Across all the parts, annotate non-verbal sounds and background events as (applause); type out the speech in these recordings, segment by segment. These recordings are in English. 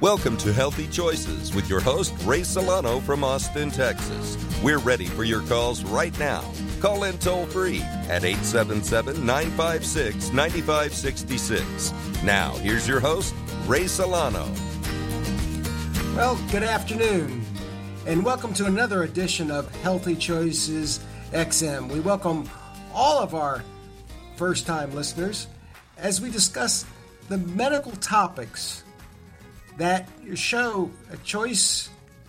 Welcome to Healthy Choices with your host, Ray Solano from Austin, Texas. We're ready for your calls right now. Call in toll free at 877 956 9566. Now, here's your host, Ray Solano. Well, good afternoon, and welcome to another edition of Healthy Choices XM. We welcome all of our first time listeners as we discuss the medical topics that show a choice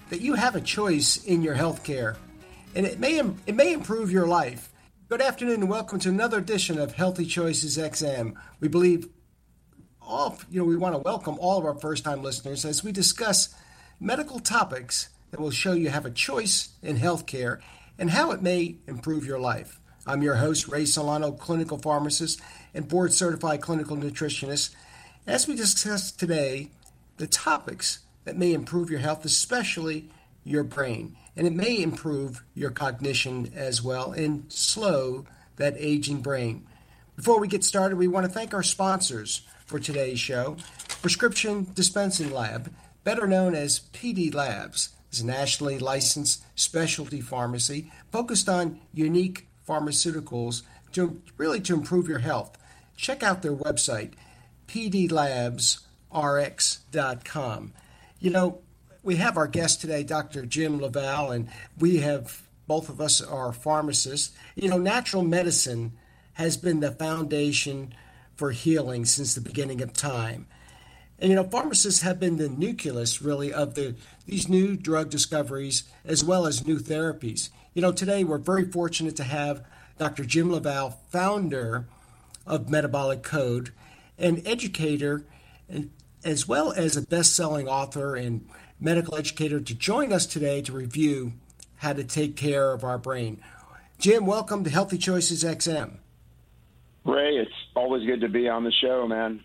that you have a choice in your health care and it may it may improve your life. Good afternoon and welcome to another edition of Healthy Choices XM. We believe all you know we want to welcome all of our first time listeners as we discuss medical topics that will show you have a choice in healthcare and how it may improve your life. I'm your host, Ray Solano, clinical pharmacist and board certified clinical nutritionist. As we discuss today, the topics that may improve your health, especially your brain, and it may improve your cognition as well and slow that aging brain. Before we get started, we want to thank our sponsors for today's show Prescription Dispensing Lab, better known as PD Labs, is a nationally licensed specialty pharmacy focused on unique pharmaceuticals to really to improve your health. Check out their website, pdlabsrx.com. You know, we have our guest today, Dr. Jim LaValle, and we have both of us are pharmacists. You know, natural medicine has been the foundation for healing since the beginning of time. And you know, pharmacists have been the nucleus really of the these new drug discoveries as well as new therapies. You know, today we're very fortunate to have Dr. Jim LaValle, founder of Metabolic Code, an educator, and as well as a best-selling author and medical educator, to join us today to review how to take care of our brain. Jim, welcome to Healthy Choices XM. Ray, it's always good to be on the show, man.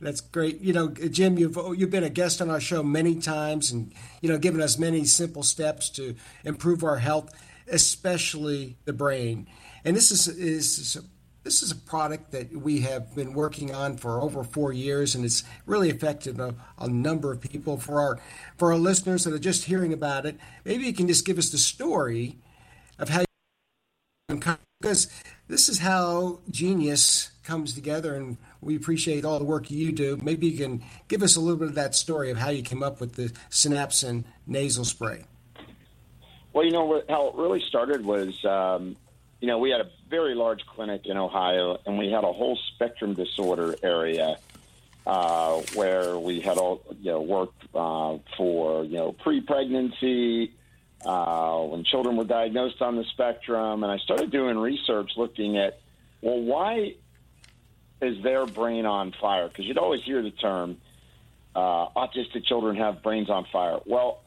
That's great. You know, Jim, you've you've been a guest on our show many times, and you know, given us many simple steps to improve our health, especially the brain. And this is is this is a product that we have been working on for over four years, and it's really affected a, a, number of people. For our for our listeners that are just hearing about it, maybe you can just give us the story of how you because this is how genius comes together, and we appreciate all the work you do. Maybe you can give us a little bit of that story of how you came up with the Synapsin nasal spray. Well, you know how it really started was, um, you know, we had a very large clinic in Ohio, and we had a whole spectrum disorder area uh, where we had all, you know, worked uh, for, you know, pre-pregnancy uh, when children were diagnosed on the spectrum, and I started doing research looking at, well, why is their brain on fire? Because you'd always hear the term uh, autistic children have brains on fire. Well,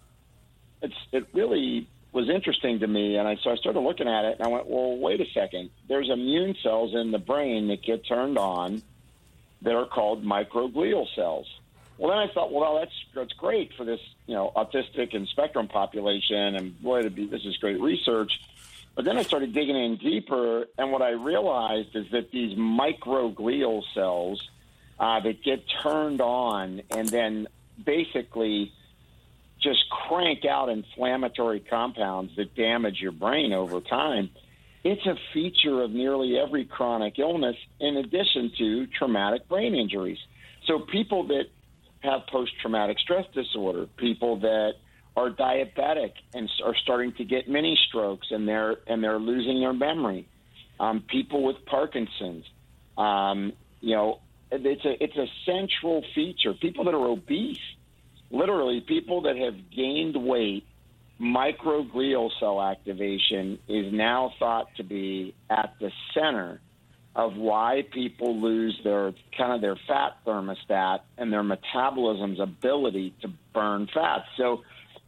it's it really was interesting to me, and I so I started looking at it, and I went, well, wait a second. There's immune cells in the brain that get turned on that are called microglial cells. Well, then I thought, well, that's that's great for this, you know, autistic and spectrum population, and boy, to be this is great research. But then I started digging in deeper, and what I realized is that these microglial cells uh, that get turned on and then basically just crank out inflammatory compounds that damage your brain over time. It's a feature of nearly every chronic illness, in addition to traumatic brain injuries. So, people that have post traumatic stress disorder, people that are diabetic and are starting to get mini strokes and they're and they're losing their memory. Um, people with Parkinson's, um, you know, it's a it's a central feature. People that are obese, literally people that have gained weight, microglial cell activation is now thought to be at the center of why people lose their kind of their fat thermostat and their metabolism's ability to burn fat. So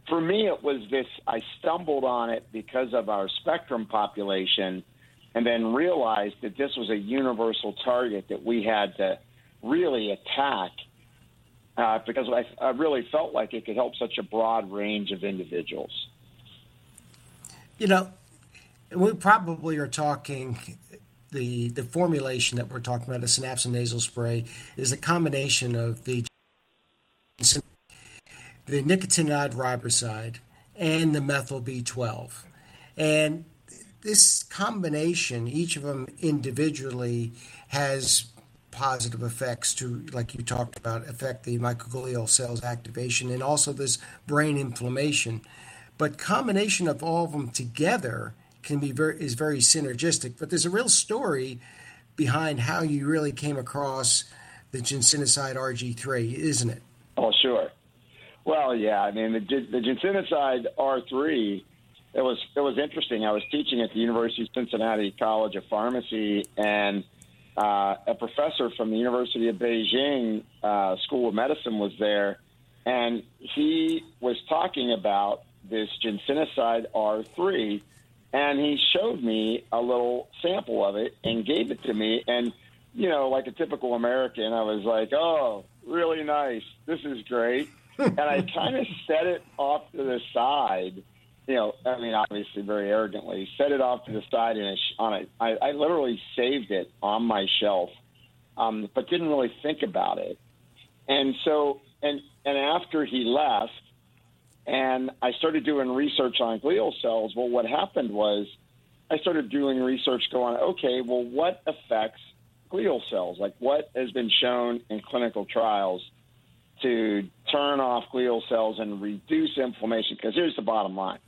for me, it was this I stumbled on it because of our spectrum population and then realized that this was a universal target that we had to really attack uh, because I, I really felt like it could help such a broad range of individuals. You know, we probably are talking the the formulation that we're talking about, the synapsin nasal spray, is a combination of the the nicotinamide riboside, and the methyl B12. And this combination, each of them individually, has positive effects to, like you talked about, affect the microglial cells activation and also this brain inflammation. But combination of all of them together can be very is very synergistic. But there's a real story behind how you really came across the ginsenoside RG3, isn't it? Oh, sure. Well, yeah. I mean, the, the ginsenoside R3 it was it was interesting. I was teaching at the University of Cincinnati College of Pharmacy, and uh, a professor from the University of Beijing uh, School of Medicine was there, and he was talking about this ginsenoside R3, and he showed me a little sample of it and gave it to me, and you know, like a typical American, I was like, "Oh, really nice. This is great," (laughs) and I kind of set it off to the side you know, I mean, obviously very arrogantly, set it off to the side and on it. I, I literally saved it on my shelf, um, but didn't really think about it. And so, and and after he left, and I started doing research on glial cells. Well, what happened was, I started doing research, going, okay, well, what affects glial cells? Like, what has been shown in clinical trials? to turn off glial cells and reduce inflammation. Because here's the bottom line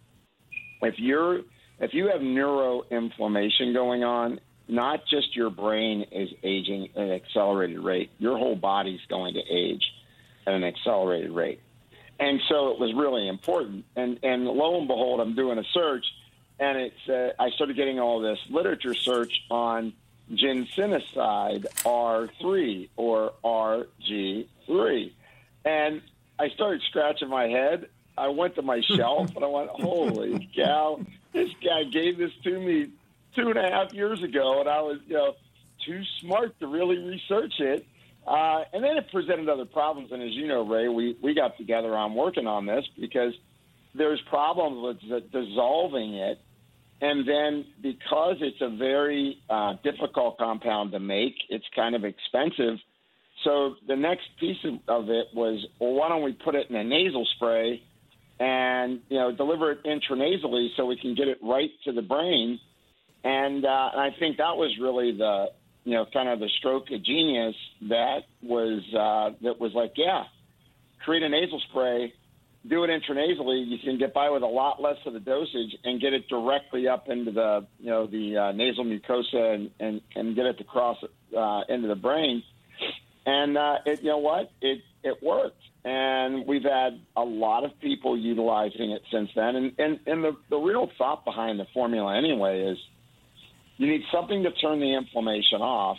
if you're if you have neuroinflammation going on, not just your brain is aging at an accelerated rate, your whole body's going to age at an accelerated rate. And so it was really important. And and lo and behold, I'm doing a search, and it's uh, I started getting all this literature search on ginsenoside R3 or RG3, and I started scratching my head I went to my shelf and I went, holy cow, this guy gave this to me two and a half years ago, and I was, you know, too smart to really research it. Uh, and then it presented other problems. And as you know, Ray, we, we got together on working on this because there's problems with dissolving it. And then because it's a very uh, difficult compound to make, it's kind of expensive. So the next piece of it was, well, why don't we put it in a nasal spray and you know deliver it intranasally so we can get it right to the brain. And, uh, and I think that was really the you know kind of the stroke of genius that was uh, that was like yeah, create a nasal spray, do it intranasally. You can get by with a lot less of the dosage and get it directly up into the you know the uh, nasal mucosa and, and and get it to cross uh, into the brain. And uh, it you know what it it worked and we've had a lot of people utilizing it since then. And, and, and the, the real thought behind the formula, anyway, is you need something to turn the inflammation off,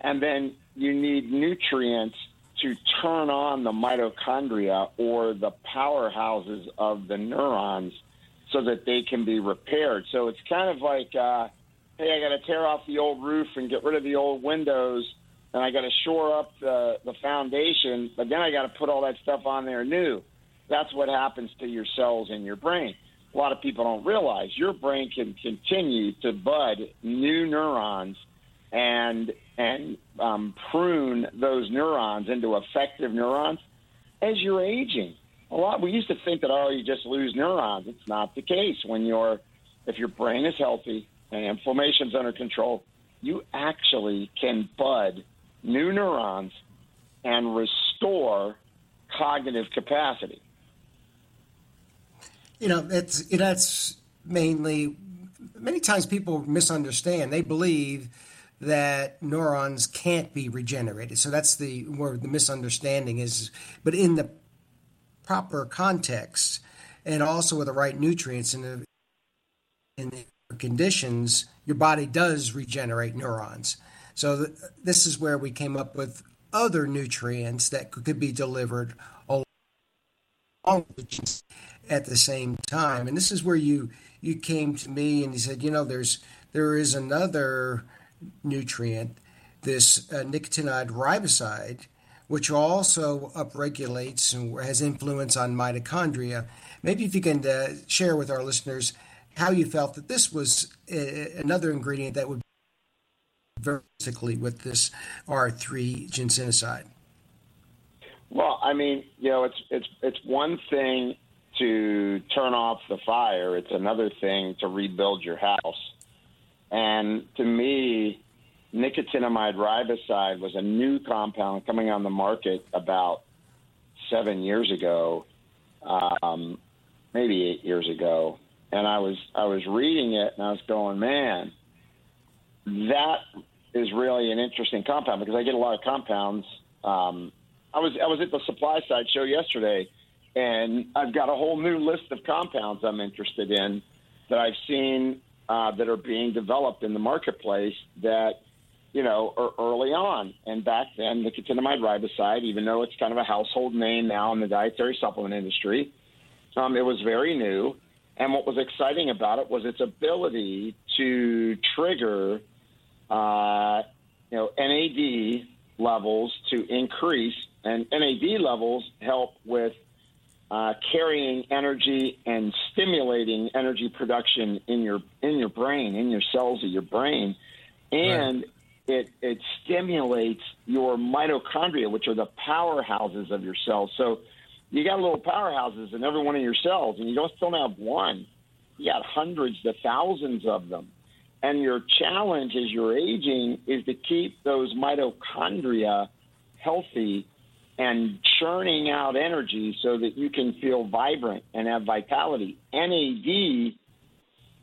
and then you need nutrients to turn on the mitochondria or the powerhouses of the neurons so that they can be repaired. So it's kind of like, uh, hey, I got to tear off the old roof and get rid of the old windows and I got to shore up the, the foundation, but then I got to put all that stuff on there new. That's what happens to your cells in your brain. A lot of people don't realize your brain can continue to bud new neurons and and um, prune those neurons into effective neurons as you're aging. A lot we used to think that oh you just lose neurons. It's not the case when you're if your brain is healthy and inflammation's under control, you actually can bud new neurons and restore cognitive capacity. You know, that's that's mainly many times people misunderstand. They believe that neurons can't be regenerated. So that's the where the misunderstanding is. But in the proper context, and also with the right nutrients in the in the conditions, your body does regenerate neurons. So th- this is where we came up with other nutrients that could be delivered at the same time. And this is where you you came to me and you said, you know, there's there is another nutrient, this uh, nicotinamide riboside, which also upregulates and has influence on mitochondria. Maybe if you can uh, share with our listeners how you felt that this was uh, another ingredient that would with this R3 ginsenoside? Well, I mean, you know, it's it's it's one thing to turn off the fire. It's another thing to rebuild your house. And to me, nicotinamide riboside was a new compound coming on the market about seven years ago, um, maybe eight years ago. And I was I was reading it and I was going, man, that is really an interesting compound because I get a lot of compounds. Um, I was I was at the SupplySide show yesterday, and I've got a whole new list of compounds I'm interested in that I've seen uh, that are being developed in the marketplace that you know are early on. And back then, the nicotinamide riboside, even though it's kind of a household name now in the dietary supplement industry, um, it was very new. And what was exciting about it was its ability to trigger, uh, you know, NAD levels to increase, and NAD levels help with uh, carrying energy and stimulating energy production in your in your brain, in your cells of your brain, and right. it it stimulates your mitochondria, which are the powerhouses of your cells. So you got little powerhouses in every one of your cells, and you don't still have one. You got hundreds to thousands of them. And your challenge as you're aging is to keep those mitochondria healthy and churning out energy so that you can feel vibrant and have vitality. NAD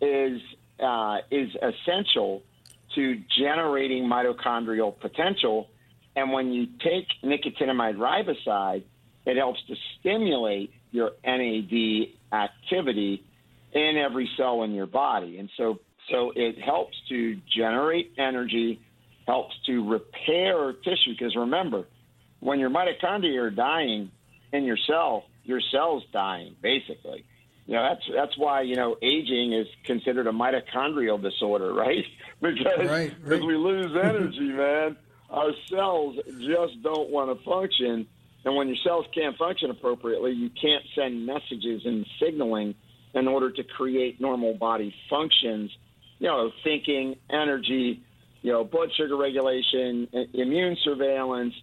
is uh, is essential to generating mitochondrial potential, and when you take nicotinamide riboside, it helps to stimulate your NAD activity in every cell in your body, and so so it helps to generate energy, helps to repair tissue. Because remember when your mitochondria are dying in your cell, your cell's dying, basically. You know, that's that's why, you know, aging is considered a mitochondrial disorder, (laughs) right? because right, right. we lose energy, (laughs) man, our cells just don't want to function. And when your cells can't function appropriately, you can't send messages and signaling in order to create normal body functions, you know, thinking, energy, you know, blood sugar regulation, immune surveillance,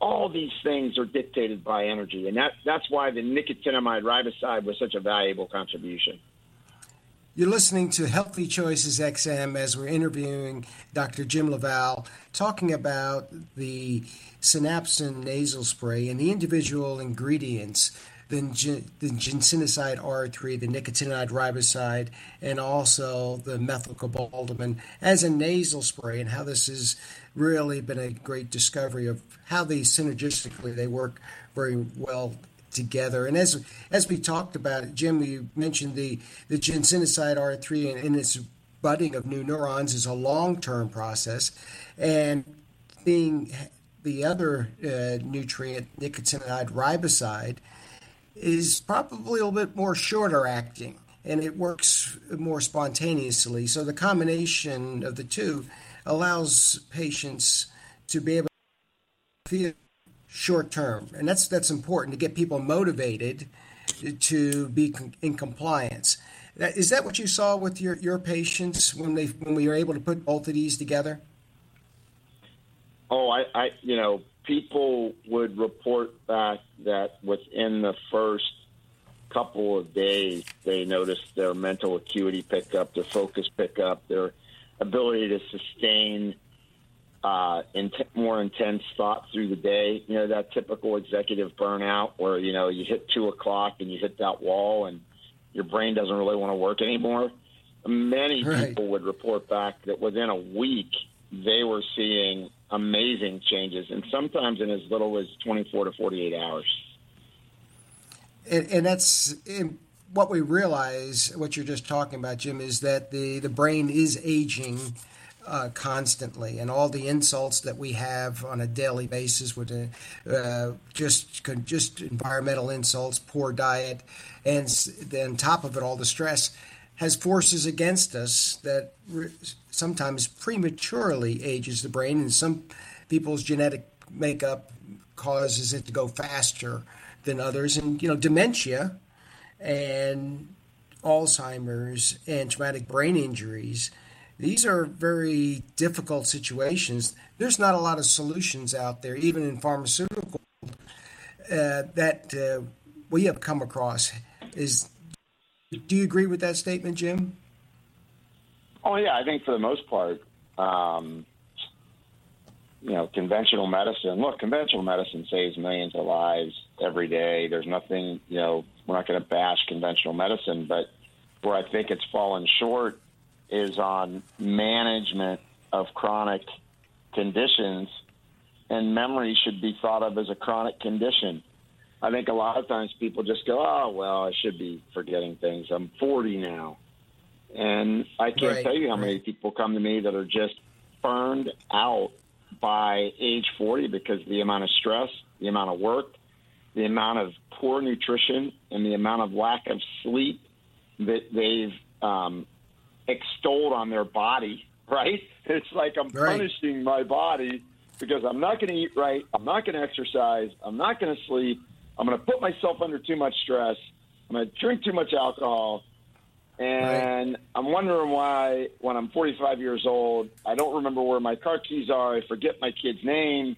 all these things are dictated by energy, and that, that's why the nicotinamide riboside was such a valuable contribution. You're listening to Healthy Choices XM as we're interviewing Dr. Jim LaValle, talking about the synapsin nasal spray and the individual ingredients the, the ginsenoside R3, the nicotinide riboside, and also the methylcobalamin as a nasal spray, and how this has really been a great discovery of how they synergistically they work very well together. And as as we talked about Jim, you mentioned the the ginsenoside R3 and, and its budding of new neurons is a long term process, and being the other uh, nutrient, nicotinamide riboside, is probably a little bit more shorter acting and it works more spontaneously. So the combination of the two allows patients to be able to feel short term, and that's that's important to get people motivated to be in compliance. Is that what you saw with your, your patients when they when we were able to put both of these together? Oh, I, I you know people would report back that within the first couple of days, they noticed their mental acuity pick up, their focus pick up, their ability to sustain uh, more intense thought through the day. You know, that typical executive burnout where, you know, you hit two o'clock and you hit that wall and your brain doesn't really want to work anymore. Many right. people would report back that within a week, they were seeing amazing changes, and sometimes in as little as 24 to 48 hours. And, and that's and what we realize. What you're just talking about, Jim, is that the the brain is aging. Uh, constantly, and all the insults that we have on a daily basis with uh, just just environmental insults, poor diet, and then top of it, all the stress has forces against us that sometimes prematurely ages the brain, and some people's genetic makeup causes it to go faster than others. And you know, dementia and Alzheimer's and traumatic brain injuries. These are very difficult situations. There's not a lot of solutions out there, even in pharmaceutical uh, that uh, we have come across. Is do you agree with that statement, Jim? Oh yeah, I think for the most part, um, you know, conventional medicine. Look, conventional medicine saves millions of lives every day. There's nothing, you know, we're not going to bash conventional medicine, but where I think it's fallen short is on management of chronic conditions, and memory should be thought of as a chronic condition. I think a lot of times people just go, "Oh, well, I should be forgetting things. I'm 40 now." And I can't Right, tell you how right. many people come to me that are just burned out by age 40 because of the amount of stress, the amount of work, the amount of poor nutrition, and the amount of lack of sleep that they've um, extolled on their body, (laughs) right? It's like I'm Right. punishing my body because I'm not going to eat right, I'm not going to exercise, I'm not going to sleep, I'm going to put myself under too much stress, I'm going to drink too much alcohol, and I'm wondering why, when I'm 45 years old, I don't remember where my car keys are. I forget my kid's name,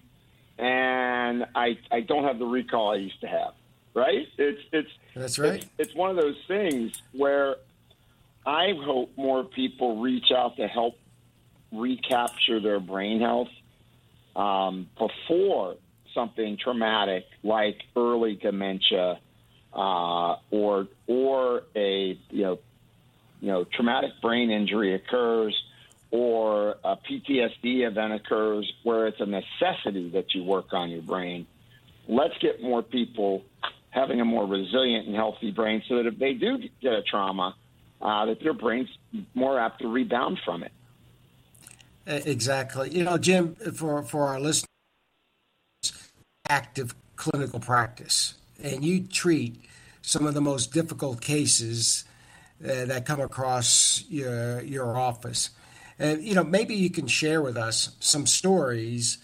and I I don't have the recall I used to have. Right? It's it's That's right. It's, it's one of those things where I hope more people reach out to help recapture their brain health um, before something traumatic like early dementia uh, or or a you know you know traumatic brain injury occurs or a PTSD event occurs where it's a necessity that you work on your brain. Let's get more people having a more resilient and healthy brain so that if they do get a trauma, uh, that their brain's more apt to rebound from it. Exactly. You know, Jim, for, for our listeners, active clinical practice, and you treat some of the most difficult cases uh, that come across your, your office. And, you know, maybe you can share with us some stories,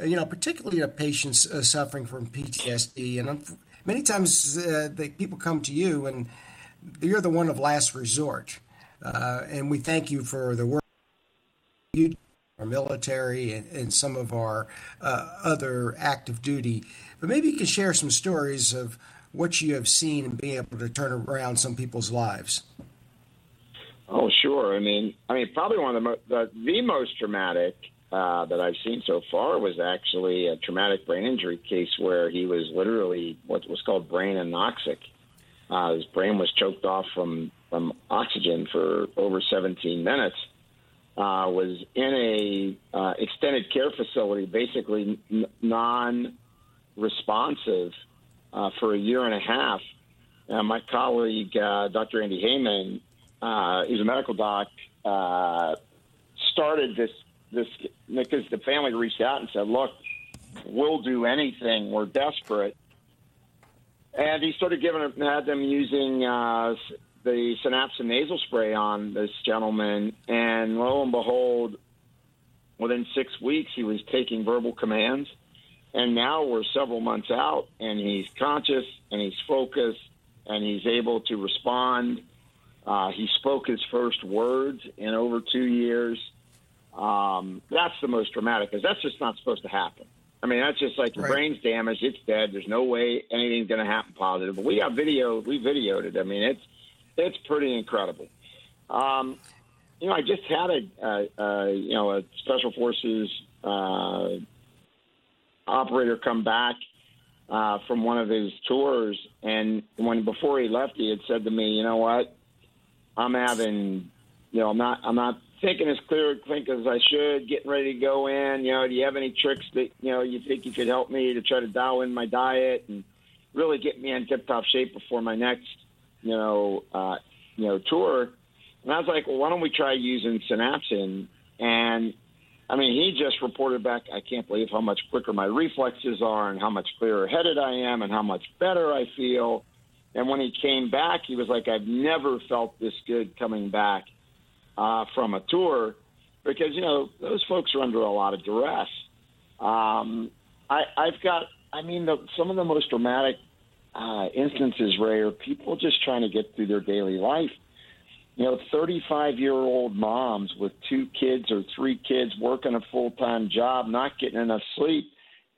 uh, you know, particularly of patients uh, suffering from PTSD. And um, many times uh, the people come to you and you're the one of last resort. Uh, and we thank you for the work you our military and, and some of our uh, other active duty. But maybe you can share some stories of what you have seen and being able to turn around some people's lives. Oh, sure. I mean, I mean, probably one of the mo- the, the most dramatic uh, that I've seen so far was actually a traumatic brain injury case where he was literally what was called brain anoxic. Uh, his brain was choked off from from oxygen for over 17 minutes. Uh, was in a uh, extended care facility, basically n- non-responsive uh, for a year and a half. Uh, my colleague, uh, Dr. Andy Heyman, uh, he's a medical doc, uh, started this this because the family reached out and said, "Look, we'll do anything. We're desperate." And he started giving had them using uh, the synapsin nasal spray on this gentleman, and lo and behold, within six weeks, he was taking verbal commands. And now we're several months out, and he's conscious, and he's focused, and he's able to respond. Uh, he spoke his first words in over two years. Um, that's the most dramatic because that's just not supposed to happen. I mean, that's just like your Right. brain's damaged, it's dead. There's no way anything's going to happen positive. But we got video, we videoed it. I mean, it's it's pretty incredible. Um, you know, I just had a, a, a you know a special forces uh, operator come back uh, from one of his tours, and when before he left, he had said to me, "You know what? I'm having, you know, I'm not, I'm not thinking as clear think as I should. Getting ready to go in. You know, do you have any tricks that you know you think you could help me to try to dial in my diet and really get me in tip-top shape before my next, you know, uh, you know, tour?" And I was like, "Well, why don't we try using Synapsin?" And I mean, he just reported back, I can't believe how much quicker my reflexes are and how much clearer headed I am and how much better I feel. And when he came back, he was like, I've never felt this good coming back uh, from a tour because, you know, those folks are under a lot of duress. Um, I, I've got, I mean, the, some of the most dramatic uh, instances, Ray, are people just trying to get through their daily life you know, 35 year old moms with two kids or three kids working a full time job, not getting enough sleep,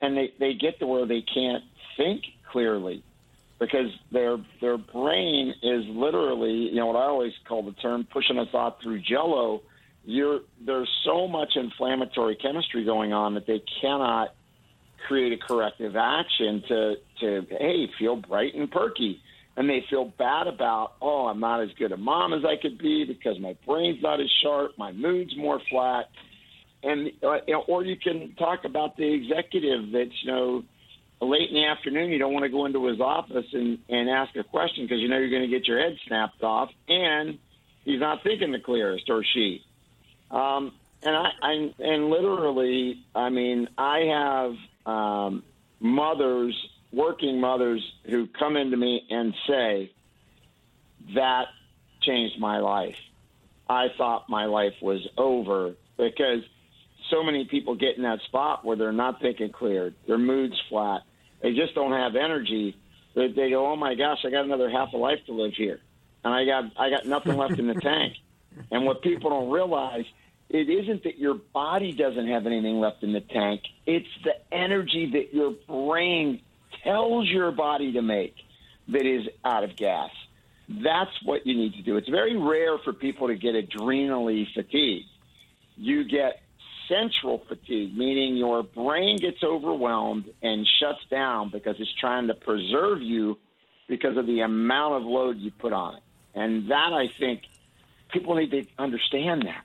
and they, they get to where they can't think clearly because their their brain is literally, you know, what I always call the term pushing a thought through jello. You're there's so much inflammatory chemistry going on that they cannot create a corrective action to to hey feel bright and perky. And they feel bad about oh i'm not as good a mom as i could be because my brain's not as sharp my mood's more flat. And uh, or you can talk about the executive that's you know late in the afternoon you don't want to go into his office and and ask a question because you know you're going to get your head snapped off and he's not thinking the clearest or she. Um and I, I and literally i mean i have um, mothers, working mothers, who come into me and say, that changed my life. I thought my life was over because so many people get in that spot where they're not thinking clear, their mood's flat, they just don't have energy. They, they go, "Oh my gosh, I got another half a life to live here, and I got I got nothing left in the (laughs) tank." And what people don't realize it isn't that your body doesn't have anything left in the tank. It's the energy that your brain tells your body to make that is out of gas. That's what you need to do. It's very rare for people to get adrenally fatigued. You get central fatigue, meaning your brain gets overwhelmed and shuts down because it's trying to preserve you because of the amount of load you put on it. And that, I think, people need to understand that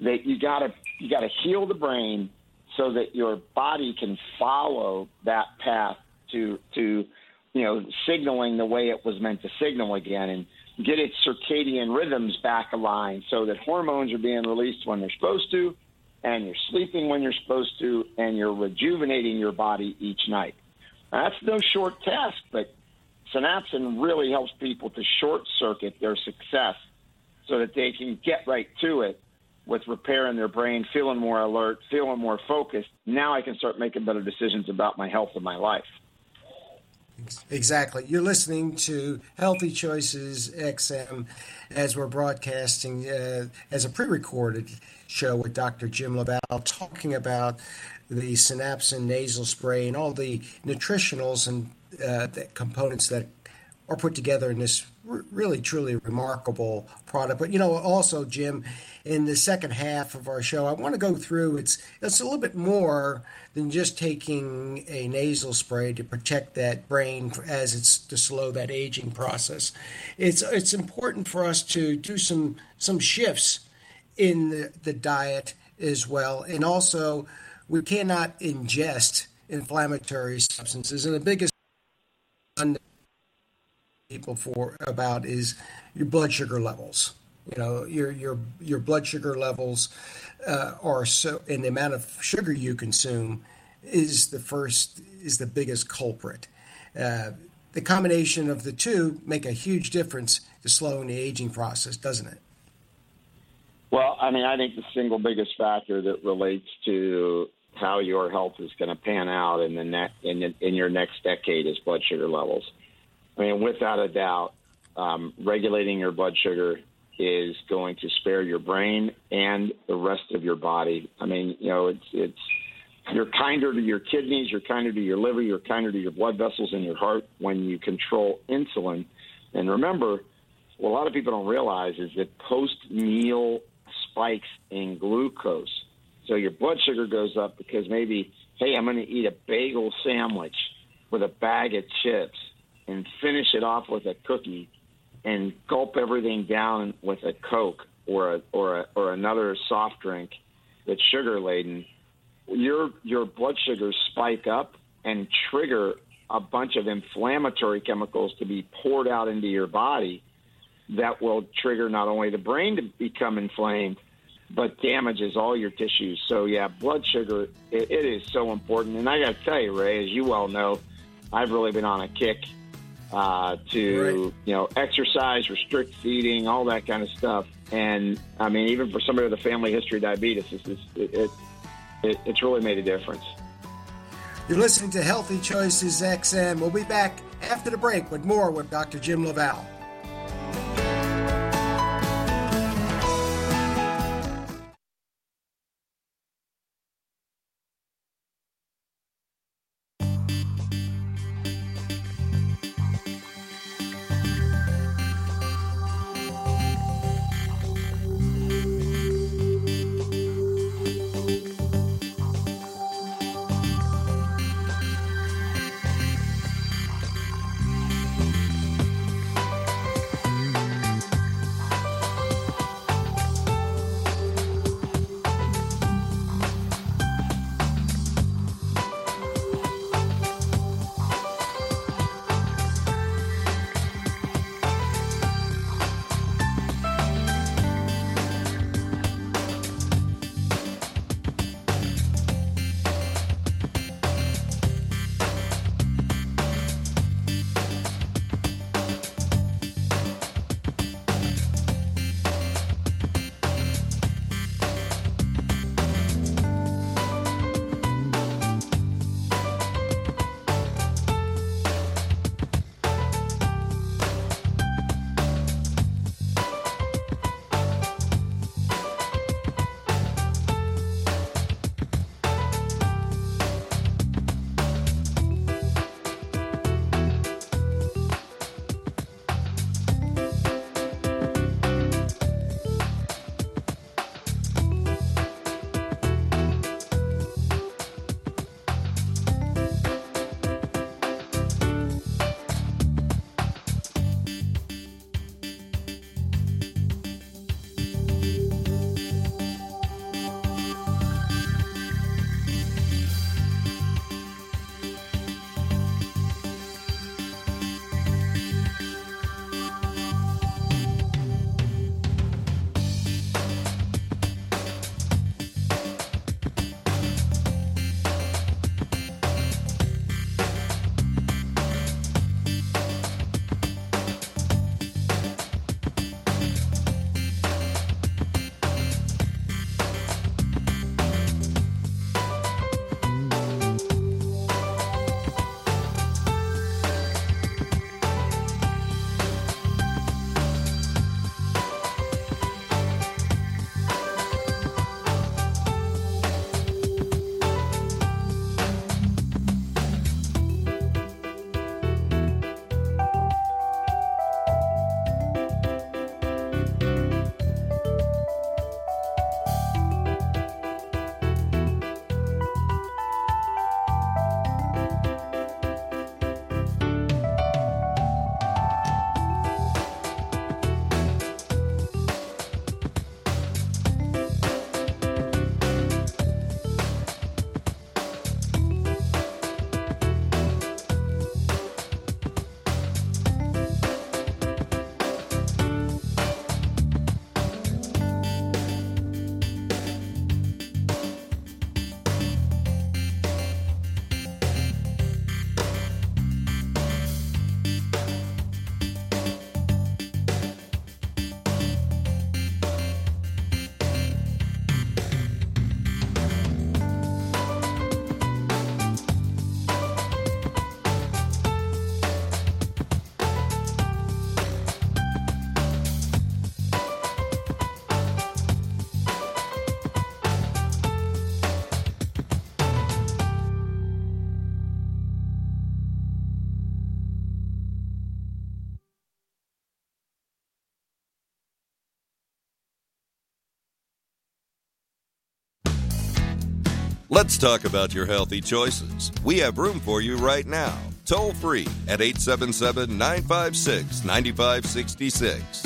that you gotta you gotta heal the brain so that your body can follow that path to to you know signaling the way it was meant to signal again and get its circadian rhythms back aligned so that hormones are being released when they're supposed to and you're sleeping when you're supposed to and you're rejuvenating your body each night. Now, that's no short task, but synapsin really helps people to short circuit their success so that they can get right to it with repairing their brain, feeling more alert, feeling more focused, now I can start making better decisions about my health and my life. Exactly. You're listening to Healthy Choices XM as we're broadcasting uh, as a pre recorded show with Dr. Jim LaValle talking about the synapsin nasal spray and all the nutritionals and uh, the components that are put together in this really truly remarkable product. But you know, also Jim, in the second half of our show, I want to go through it's it's a little bit more than just taking a nasal spray to protect that brain as it's to slow that aging process. It's it's important for us to do some some shifts in the, the diet as well, and also we cannot ingest inflammatory substances. And the biggest people for about is your blood sugar levels. You know, your your your blood sugar levels uh, are so, and the amount of sugar you consume is the first is the biggest culprit. Uh, the combination of the two make a huge difference to slowing the aging process, doesn't it? Well, I mean, I think the single biggest factor that relates to how your health is going to pan out in the ne- in, in your next decade is blood sugar levels. I mean, without a doubt, um, regulating your blood sugar is going to spare your brain and the rest of your body. I mean, you know, it's it's you're kinder to your kidneys, you're kinder to your liver, you're kinder to your blood vessels and your heart when you control insulin. And remember, what a lot of people don't realize is that post meal spikes in glucose. So your blood sugar goes up because maybe, hey, I'm going to eat a bagel sandwich with a bag of chips and finish it off with a cookie and gulp everything down with a Coke or a, or a, or another soft drink that's sugar laden, your your blood sugars spike up and trigger a bunch of inflammatory chemicals to be poured out into your body that will trigger not only the brain to become inflamed but damages all your tissues. So yeah, blood sugar it, it is so important. And I got to tell you, Ray, as you well know, I've really been on a kick uh, to right. you know exercise, restrict feeding, all that kind of stuff. And I mean, even for somebody with a family history of diabetes, it's, it, it, it, it's really made a difference. You're listening to Healthy Choices XM. We'll be back after the break with more with Dr. Jim LaValle. Let's talk about your healthy choices. We have room for you right now. Toll free at 877 956 9566.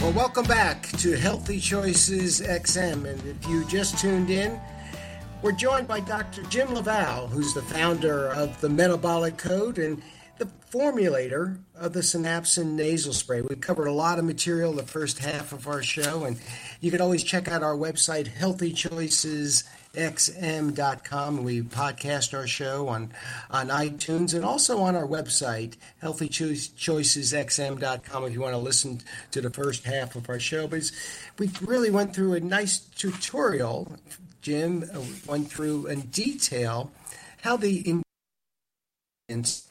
Well, welcome back to Healthy Choices XM. And if you just tuned in, we're joined by Dr. Jim LaValle, who's the founder of the Metabolic Code and the formulator of the Synapsin nasal spray. We've covered a lot of material the first half of our show, and you can always check out our website, healthychoicesxm.com. We podcast our show on, on iTunes and also on our website, healthychoicesxm.com, if you want to listen to the first half of our show. But we really went through a nice tutorial. Jim uh, went through in detail how the ingredients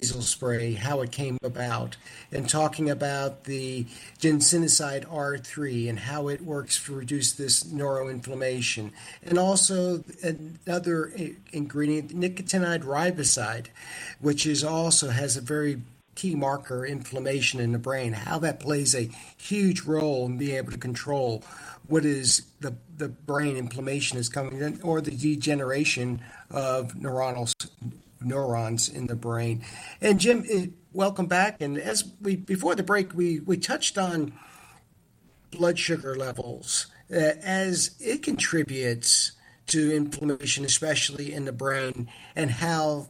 nasal spray, how it came about, and talking about the ginsenoside R3 and how it works to reduce this neuroinflammation, and also another ingredient, nicotinide riboside, which is also has a very key marker inflammation in the brain, how that plays a huge role in being able to control what is the, the brain inflammation is coming in, or the degeneration of neuronal neurons in the brain. And Jim, eh, welcome back. And as we before the break, we we touched on blood sugar levels uh, as it contributes to inflammation, especially in the brain, and how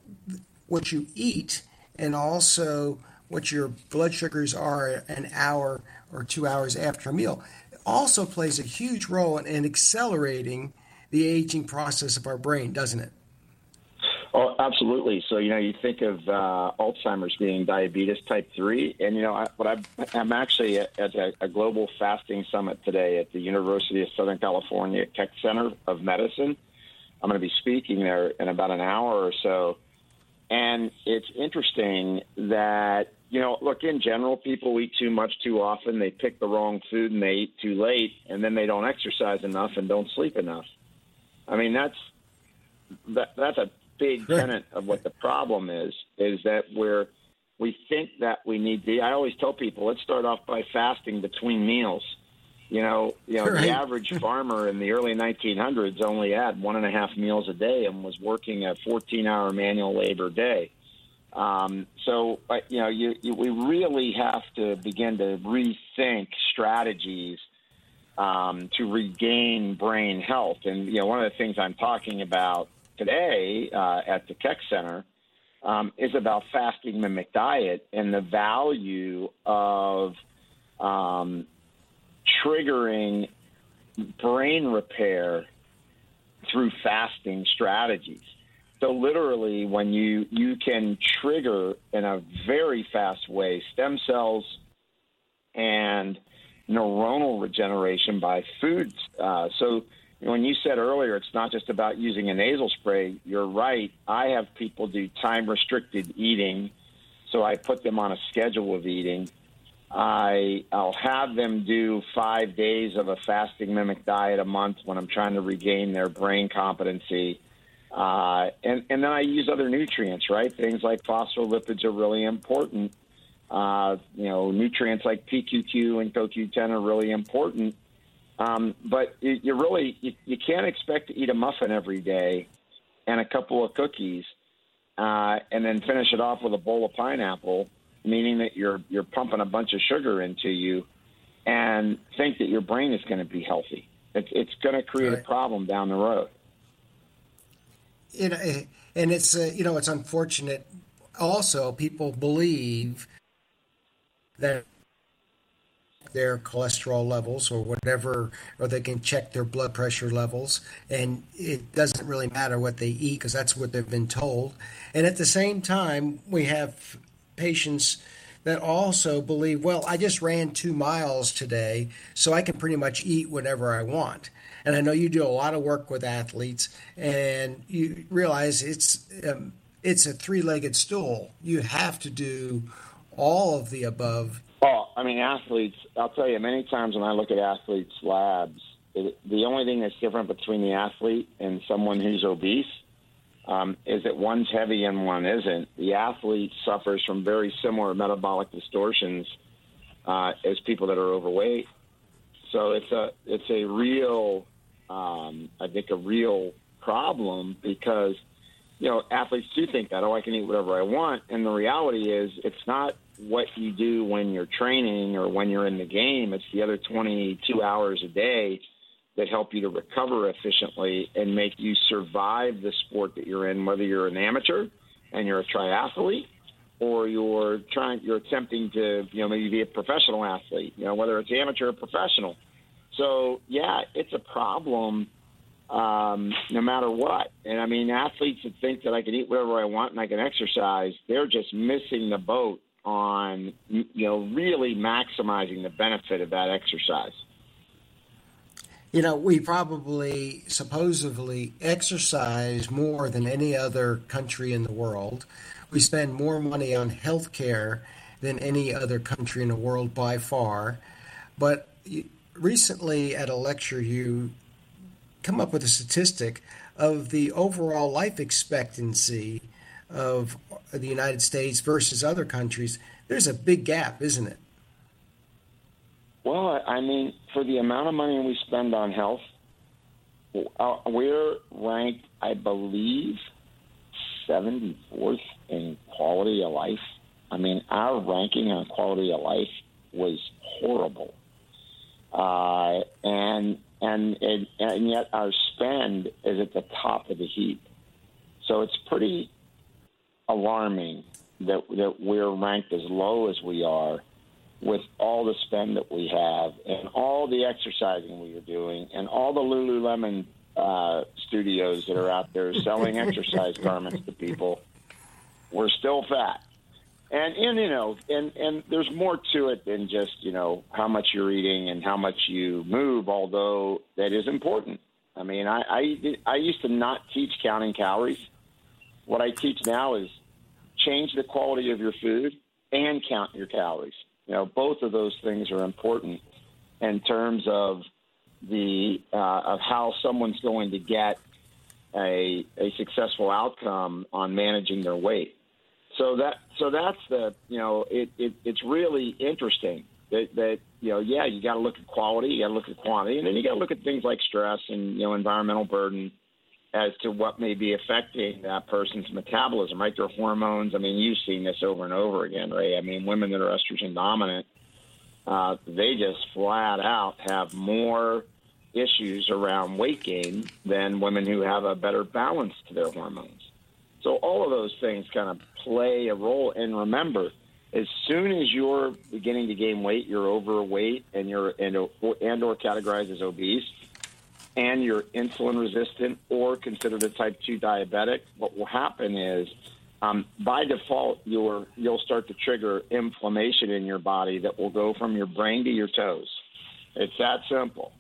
what you eat and also what your blood sugars are an hour or two hours after a meal also plays a huge role in, in accelerating the aging process of our brain, doesn't it? Oh, absolutely. So, you know, you think of uh, Alzheimer's being diabetes type 3. And, you know, I, but I, I'm actually at, at a, a, global fasting summit today at the University of Southern California Keck Center of Medicine. I'm going to be speaking there in about an hour or so. And it's interesting that, you know, look, in general, people eat too much too often. They pick the wrong food and they eat too late, and then they don't exercise enough and don't sleep enough. I mean, that's that, that's a big tenet of what the problem is is that we're we think that we need to. I always tell people, let's start off by fasting between meals. You know, you know, right. the average (laughs) farmer in the early 1900s only had one and a half meals a day and was working a 14-hour manual labor day. Um, so, you know, you, you, we really have to begin to rethink strategies um, to regain brain health. And you know, one of the things I'm talking about today uh, at the Keck Center um, is about fasting mimic diet and the value of um, triggering brain repair through fasting strategies. So literally, when you you can trigger in a very fast way stem cells and neuronal regeneration by foods. Uh, so when you said earlier it's not just about using a nasal spray, you're right. I have people do time restricted eating, so I put them on a schedule of eating. I I'll have them do five days of a fasting mimic diet a month when I'm trying to regain their brain competency. Uh, and, and then I use other nutrients, right? Things like phospholipids are really important. Uh, you know, nutrients like PQQ and CoQ10 are really important. Um, but you, you really you, you can't expect to eat a muffin every day and a couple of cookies, uh, and then finish it off with a bowl of pineapple, meaning that you're you're pumping a bunch of sugar into you, and think that your brain is going to be healthy. It's it's going to create right. a problem down the road. You know, and it's uh, you know it's unfortunate. Also, people believe that their cholesterol levels or whatever, or they can check their blood pressure levels. And it doesn't really matter what they eat because that's what they've been told. And at the same time, we have patients that also believe, well, I just ran two miles today, so I can pretty much eat whatever I want. And I know you do a lot of work with athletes, and you realize it's um, it's a three-legged stool. You have to do all of the above well, I mean, athletes, I'll tell you, many times when I look at athletes' labs, it, the only thing that's different between the athlete and someone who's obese um, is that one's heavy and one isn't. The athlete suffers from very similar metabolic distortions uh, as people that are overweight. So it's a it's a real, um, I think, a real problem because you know athletes do think that oh I can eat whatever I want, and the reality is it's not what you do when you're training or when you're in the game. It's the other 22 hours a day that help you to recover efficiently and make you survive the sport that you're in, whether you're an amateur and you're a triathlete or you're trying you're attempting to you know maybe be a professional athlete you know whether it's amateur or professional so yeah it's a problem um, no matter what and i mean athletes that think that i can eat whatever i want and i can exercise they're just missing the boat on you know really maximizing the benefit of that exercise you know, we probably supposedly exercise more than any other country in the world. We spend more money on health care than any other country in the world by far. But recently at a lecture, you come up with a statistic of the overall life expectancy of the United States versus other countries. There's a big gap, isn't it? Well, I mean, for the amount of money we spend on health, uh, we're ranked, I believe, 74th in quality of life. I mean, our ranking on quality of life was horrible, uh, and and and and yet our spend is at the top of the heap. So it's pretty alarming that that we're ranked as low as we are with all the spend that we have and all the exercising we are doing and all the Lululemon uh, studios that are out there selling (laughs) exercise garments to people, we're still fat. And, and you know, and, and there's more to it than just, you know, how much you're eating and how much you move, although that is important. I mean, I, I, I used to not teach counting calories. What I teach now is change the quality of your food and count your calories. You know, both of those things are important in terms of the uh, of how someone's going to get a a successful outcome on managing their weight. So that so that's the you know it, it it's really interesting that, that you know yeah you got to look at quality you got to look at quantity and then you got to look at things like stress and you know environmental burden as to what may be affecting that person's metabolism, right? Their hormones. I mean, you've seen this over and over again, right? I mean, women that are estrogen dominant, uh, they just flat out have more issues around weight gain than women who have a better balance to their hormones. So all of those things kind of play a role. And remember, as soon as you're beginning to gain weight, you're overweight and you're and, and or categorized as obese, and you're insulin resistant or considered a type 2 diabetic, what will happen is um, by default you're, you'll start to trigger inflammation in your body that will go from your brain to your toes. It's that simple.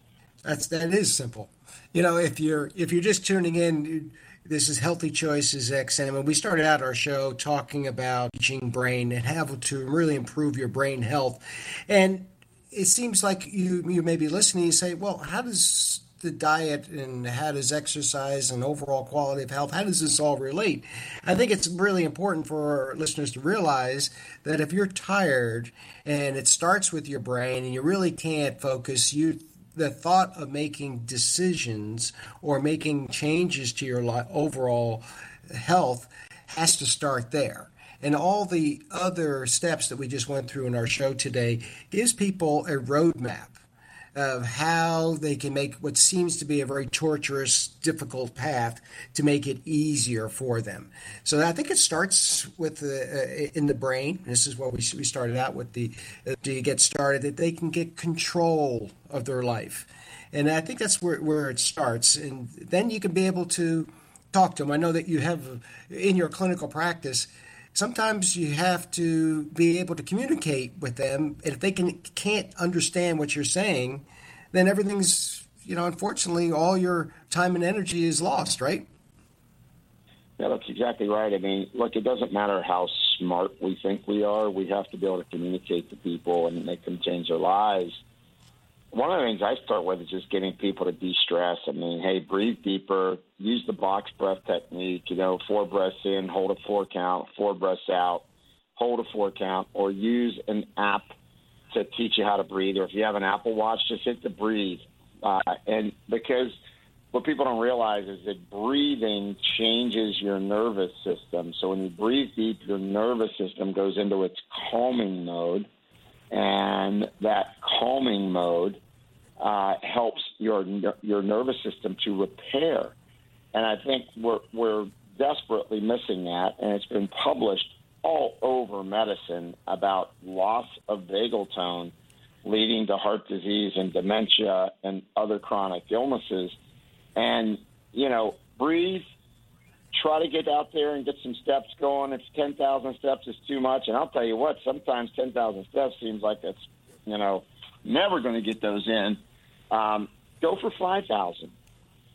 That's that is simple. You know, if you're if you're just tuning in, this is Healthy Choices XM, and we started out our show talking about teaching brain and how to really improve your brain health. And it seems like you you may be listening. You say, well, how does the diet and how does exercise and overall quality of health, how does this all relate? I think it's really important for listeners to realize that if you're tired and it starts with your brain and you really can't focus, you the thought of making decisions or making changes to your overall health has to start there. And all the other steps that we just went through in our show today gives people a roadmap of how they can make what seems to be a very torturous, difficult path to make it easier for them. So I think it starts with the, uh, in the brain. This is what we, we started out with the uh, do you get started that they can get control of their life. And I think that's where, where it starts. And then you can be able to talk to them. I know that you have in your clinical practice – sometimes you have to be able to communicate with them. And if they can can't understand what you're saying, then everything's you know unfortunately all your time and energy is lost, right? Yeah, that's exactly right. I mean, look, it doesn't matter how smart we think we are. We have to be able to communicate to people and make them change their lives one of the things I start with is just getting people to de-stress. I mean, hey, breathe deeper, use the box breath technique. You know, four breaths in, hold a four count, four breaths out, hold a four count, or use an app to teach you how to breathe, or if you have an Apple Watch, just hit the breathe. Uh, and because what people don't realize is that breathing changes your nervous system. So when you breathe deep, your nervous system goes into its calming mode, and that calming mode uh, helps your your nervous system to repair. And I think we're we're desperately missing that, and it's been published all over medicine about loss of vagal tone leading to heart disease and dementia and other chronic illnesses. And, you know, breathe, try to get out there and get some steps going. If 10,000 steps is too much, and I'll tell you what, sometimes 10,000 steps seems like it's, you know, never going to get those in. Um, go for 5,000.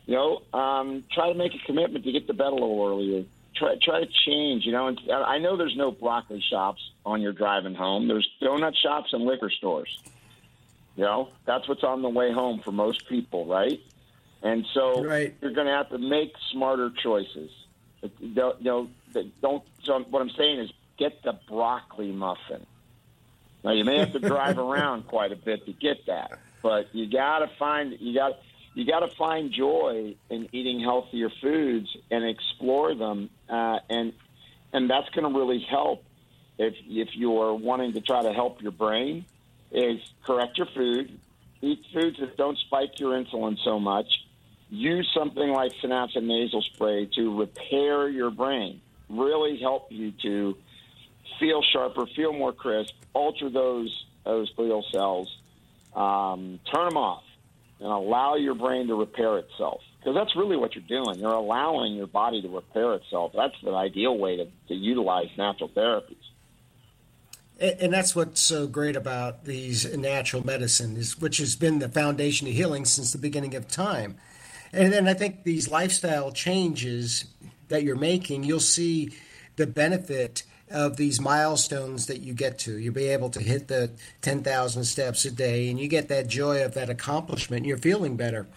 You know, um, try to make a commitment to get to bed a little earlier try try to change. You know, and I know there's no broccoli shops on your driving home. There's donut shops and liquor stores. You know, that's what's on the way home for most people, right? And so right. you're going to have to make smarter choices. Don't, don't, don't. So what I'm saying is, get the broccoli muffin. Now you may have to drive around quite a bit to get that, but you got to find you got you got to find joy in eating healthier foods and explore them, uh, and and that's going to really help if if you're wanting to try to help your brain. Is correct your food, eat foods that don't spike your insulin so much. Use something like synapsin nasal spray to repair your brain. Really help you to feel sharper, feel more crisp, alter those those glial cells, um, turn them off and allow your brain to repair itself. Because that's really what you're doing. You're allowing your body to repair itself. That's the ideal way to, to utilize natural therapies. And that's what's so great about these natural medicines, which has been the foundation of healing since the beginning of time. And then I think these lifestyle changes that you're making, you'll see the benefit of these milestones that you get to. You'll be able to hit the 10,000 steps a day, and you get that joy of that accomplishment, and you're feeling better.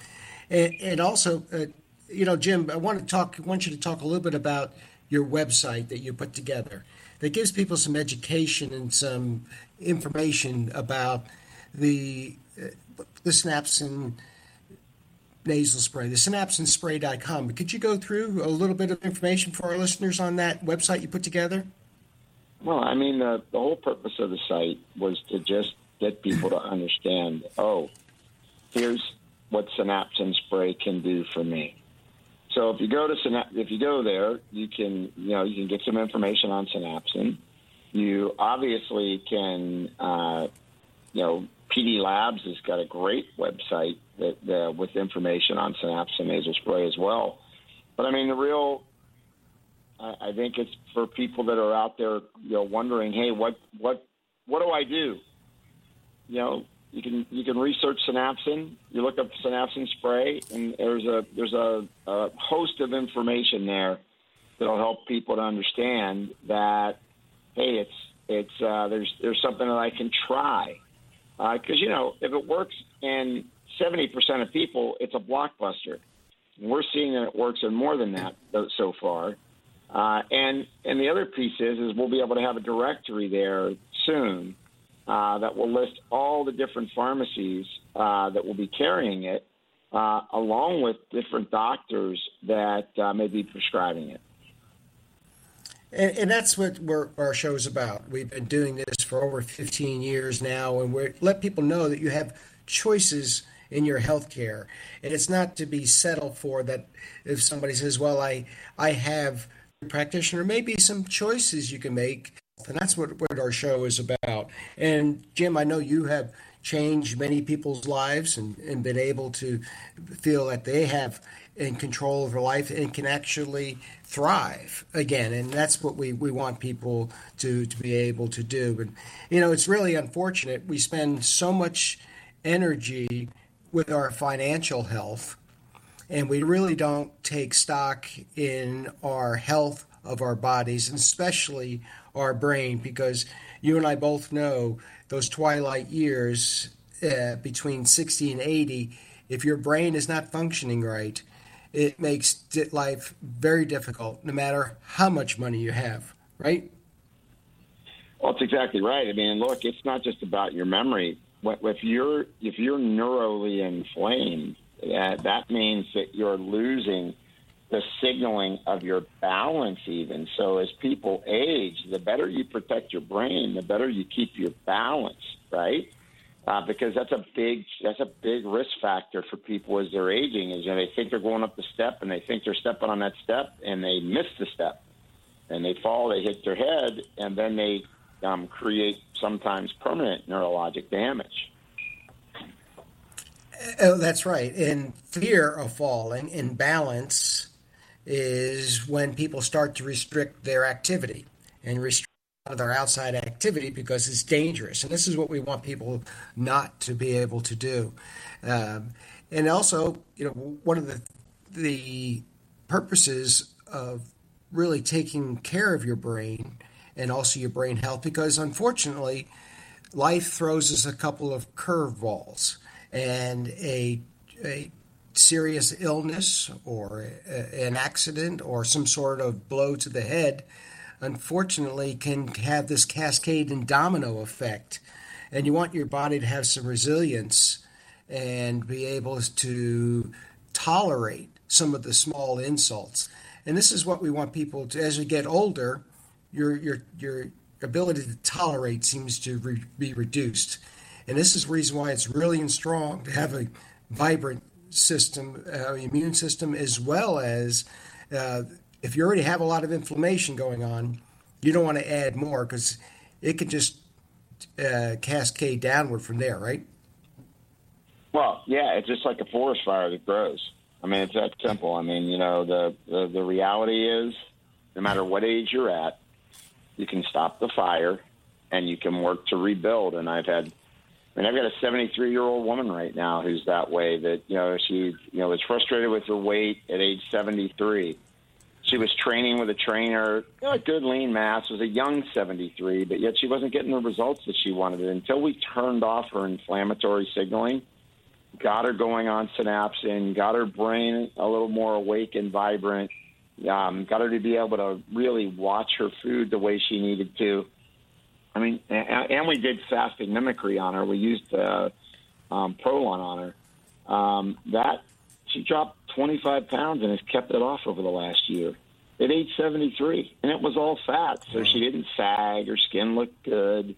And, and also, uh, you know, Jim, I want to talk. I want you to talk a little bit about your website that you put together that gives people some education and some information about the uh, the synapsin nasal spray, the synapsinspray.com. Could you go through a little bit of information for our listeners on that website you put together? Well, I mean, the, the whole purpose of the site was to just get people to understand, oh, here's what synapsin spray can do for me. So if you go to if you go there, you can you know you can get some information on synapsin. You obviously can uh, you know PD Labs has got a great website that uh, with information on synapsin nasal spray as well. But I mean the real I, I think it's for people that are out there, you know, wondering, hey, what what what do I do? You know, you can you can research synapsin. You look up synapsin spray, and there's a there's a, a host of information there that'll help people to understand that hey, it's it's uh, there's there's something that I can try because uh, you know if it works in seventy percent of people, it's a blockbuster. We're seeing that it works in more than that so far. Uh, and and the other piece is is we'll be able to have a directory there soon uh, that will list all the different pharmacies uh, that will be carrying it, uh, along with different doctors that uh, may be prescribing it. And, and that's what our show is about. We've been doing this for over 15 years now, and we let people know that you have choices in your health care. And it's not to be settled for that if somebody says, well, I, I have – practitioner, maybe some choices you can make. And that's what, what our show is about. And Jim, I know you have changed many people's lives and, and been able to feel that they have in control of their life and can actually thrive again. And that's what we, we want people to, to be able to do. And, you know, it's really unfortunate. We spend so much energy with our financial health and we really don't take stock in our health of our bodies, and especially our brain, because you and I both know those twilight years uh, between 60 and 80, if your brain is not functioning right, it makes life very difficult, no matter how much money you have, right? Well, that's exactly right. I mean, look, it's not just about your memory. If you're if you're neurally inflamed, that that means that you're losing the signaling of your balance. Even so, as people age, the better you protect your brain, the better you keep your balance. Right? Uh, because that's a big that's a big risk factor for people as they're aging. Is you know, they think they're going up the step and they think they're stepping on that step and they miss the step and they fall, they hit their head, and then they um, create sometimes permanent neurologic damage. Oh, that's right. And fear of falling in balance is when people start to restrict their activity and restrict their outside activity because it's dangerous. And this is what we want people not to be able to do. Um, and also, you know, one of the the purposes of really taking care of your brain and also your brain health because unfortunately, life throws us a couple of curveballs and a, a serious illness or a, an accident or some sort of blow to the head unfortunately can have this cascade and domino effect and you want your body to have some resilience and be able to tolerate some of the small insults and this is what we want people to as we get older your your your ability to tolerate seems to re- be reduced. And this is the reason why it's really strong to have a vibrant system, uh, immune system, as well as uh, if you already have a lot of inflammation going on, you don't want to add more because it could just uh, cascade downward from there, right? Well, yeah, it's just like a forest fire that grows. I mean, it's that simple. I mean, you know, the, the, the reality is no matter what age you're at, you can stop the fire and you can work to rebuild. And I've had, I mean, I've got a 73 year old woman right now who's that way that, you know, she, you know, was frustrated with her weight at age 73. She was training with a trainer, you know, a good lean mass, was a young 73, but yet she wasn't getting the results that she wanted until we turned off her inflammatory signaling, got her going on synapsin, got her brain a little more awake and vibrant um, got her to be able to really watch her food the way she needed to. I mean, and, and we did fasting mimicry on her. We used uh, um, Prolon on her. Um, that she dropped 25 pounds and has kept it off over the last year at age 73, and it was all fat, so she didn't sag. Her skin looked good.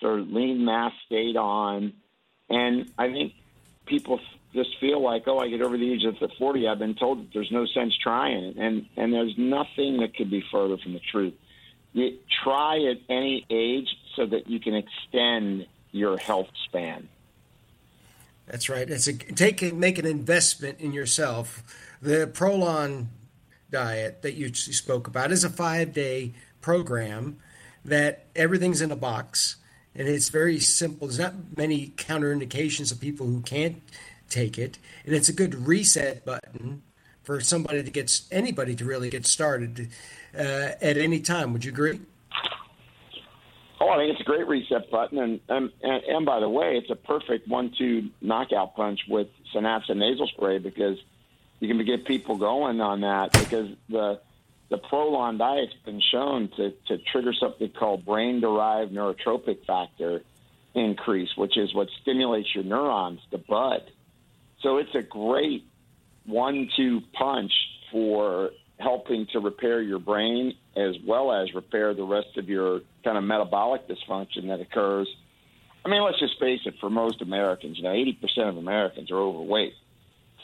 Her lean mass stayed on, and I think people just feel like, oh, I get over the age of 40, I've been told that there's no sense trying it. And, and there's nothing that could be further from the truth. You try at any age so that you can extend your health span. That's right. It's a take make an investment in yourself. The Prolon diet that you spoke about is a five day program that everything's in a box and it's very simple. There's not many counterindications of people who can't take it, and it's a good reset button for somebody to get anybody to really get started uh, at any time. Would you agree? Oh, I think it's a great reset button, and and, and, and by the way, it's a perfect one-two knockout punch with Synapsin nasal spray because you can get people going on that because the the Prolon diet's been shown to, to trigger something called brain-derived neurotrophic factor increase, which is what stimulates your neurons, the bud. So it's a great one-two punch for helping to repair your brain as well as repair the rest of your kind of metabolic dysfunction that occurs. I mean, let's just face it, for most Americans, you know, 80% of Americans are overweight.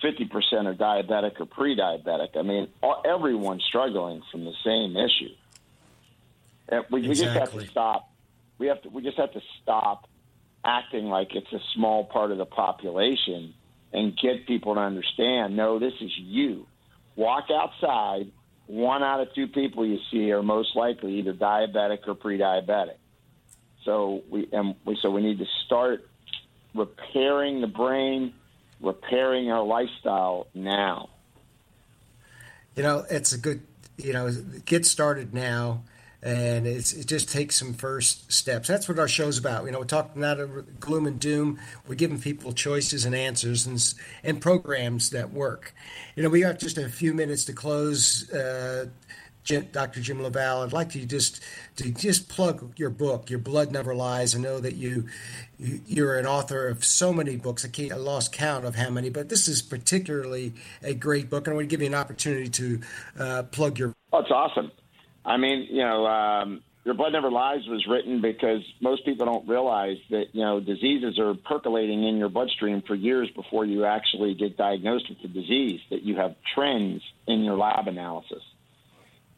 50% are diabetic or pre-diabetic. I mean, everyone's struggling from the same issue. And we, exactly. we just have to stop. We have to. We just have to stop acting like it's a small part of the population and get people to understand no, this is you. Walk outside. One out of two people you see are most likely either diabetic or pre-diabetic. So we and we so we need to start repairing the brain, repairing our lifestyle now. You know, it's a good you know get started now and it just takes some first steps. That's what our show's about. You know, we're talking not of gloom and doom. We're giving people choices and answers and and programs that work. You know, we got just a few minutes to close. Uh, Dr. Jim LaValle, I'd like to just to just plug your book, Your Blood Never Lies. I know that you, you are an author of so many books. I, can't, I lost count of how many, but this is particularly a great book, and I want to give you an opportunity to uh, plug your. Oh, it's awesome. I mean, you know, um, Your Blood Never Lies was written because most people don't realize that you know diseases are percolating in your bloodstream for years before you actually get diagnosed with the disease. That you have trends in your lab analysis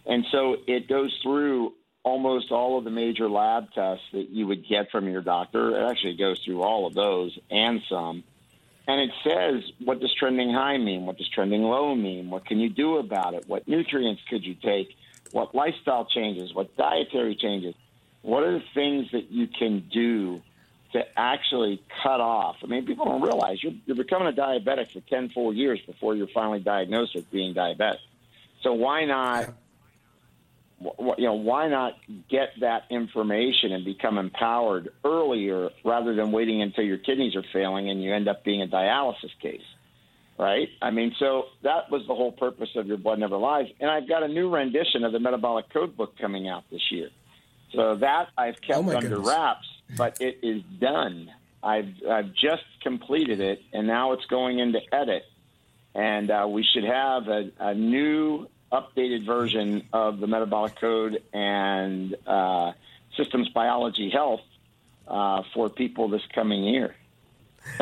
and so it goes through almost all of the major lab tests that you would get from your doctor. It actually goes through all of those and some. And it says, what does trending high mean? What does trending low mean? What can you do about it? What nutrients could you take? What lifestyle changes? What dietary changes? What are the things that you can do to actually cut off? I mean, people don't realize you're, you're becoming a diabetic for 10 full years before you're finally diagnosed with being diabetic. So why not you know, why not get that information and become empowered earlier rather than waiting until your kidneys are failing and you end up being a dialysis case, right? I mean, so that was the whole purpose of Your Blood Never Lies. And I've got a new rendition of the Metabolic Code book coming out this year. So that I've kept oh under goodness. wraps, but it is done. I've, I've just completed it, and now it's going into edit. And uh, we should have a, a new updated version of the metabolic code and uh, systems biology health uh, for people this coming year. (laughs)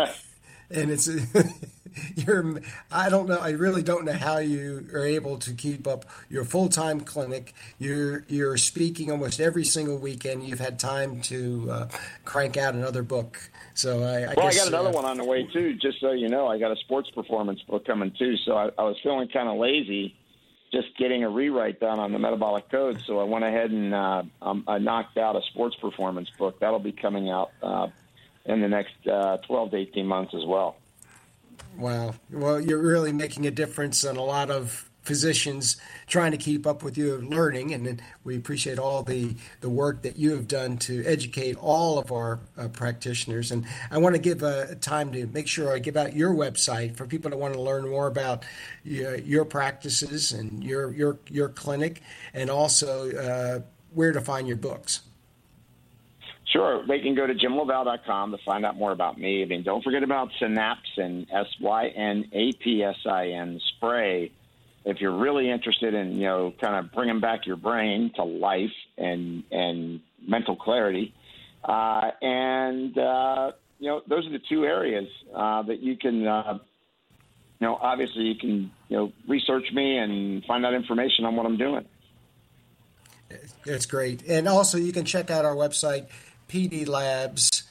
and it's (laughs) (laughs) you're I don't know I really don't know how you are able to keep up your full time clinic. You're you're speaking almost every single weekend. You've had time to uh, crank out another book. So I, I well, guess, I got another uh, one on the way too. Just so you know, I got a sports performance book coming too. So I, I was feeling kind of lazy just getting a rewrite done on the metabolic code. So I went ahead and uh, um, I knocked out a sports performance book. That'll be coming out uh, in the next uh, 12 to 18 months as well. Wow. Well, you're really making a difference on a lot of physicians trying to keep up with your learning. And we appreciate all the, the work that you have done to educate all of our uh, practitioners. And I want to give a time to make sure I give out your website for people that want to learn more about your, your practices and your, your, your clinic, and also uh, where to find your books. Sure. They can go to jimlavalle.com to find out more about me. I mean, don't forget about Synapsin, S Y N A P S I N spray if you're really interested in you know kind of bringing back your brain to life and and mental clarity, uh, and uh, you know those are the two areas uh, that you can. Uh, you know, obviously, you can you know research me and find out information on what I'm doing. That's great, and also you can check out our website, PD Labs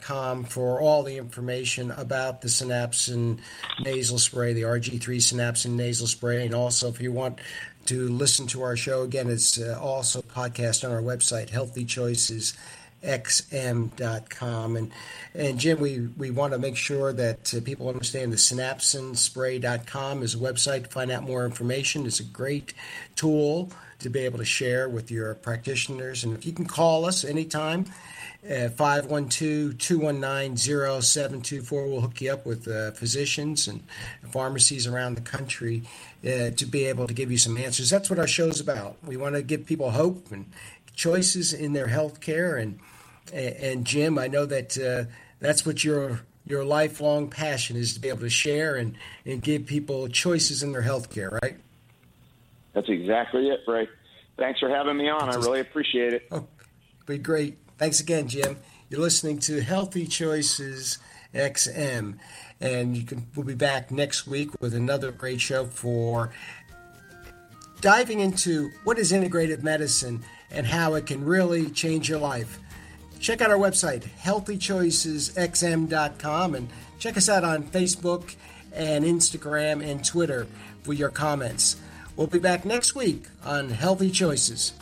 com for all the information about the Synapsin nasal spray, the RG3 Synapsin nasal spray, and also if you want to listen to our show again, it's uh, also podcast on our website, healthychoicesxm.com. And and Jim, we, we want to make sure that uh, people understand the synapsinspray.com is a website to find out more information. It's a great tool to be able to share with your practitioners. And if you can call us anytime, 512-219-0724 we'll hook you up with uh, physicians and pharmacies around the country uh, to be able to give you some answers. That's what our show's about. We want to give people hope and choices in their health care. And, and Jim, I know that uh, that's what your your lifelong passion is to be able to share and, and give people choices in their health care, right? That's exactly it, Ray. Thanks for having me on. I really appreciate it. Oh, be great. Thanks again, Jim. You're listening to Healthy Choices XM, and you can we'll be back next week with another great show for diving into what is integrative medicine and how it can really change your life. Check out our website, healthychoicesxm.com, and check us out on Facebook and Instagram and Twitter for your comments. We'll be back next week on Healthy Choices.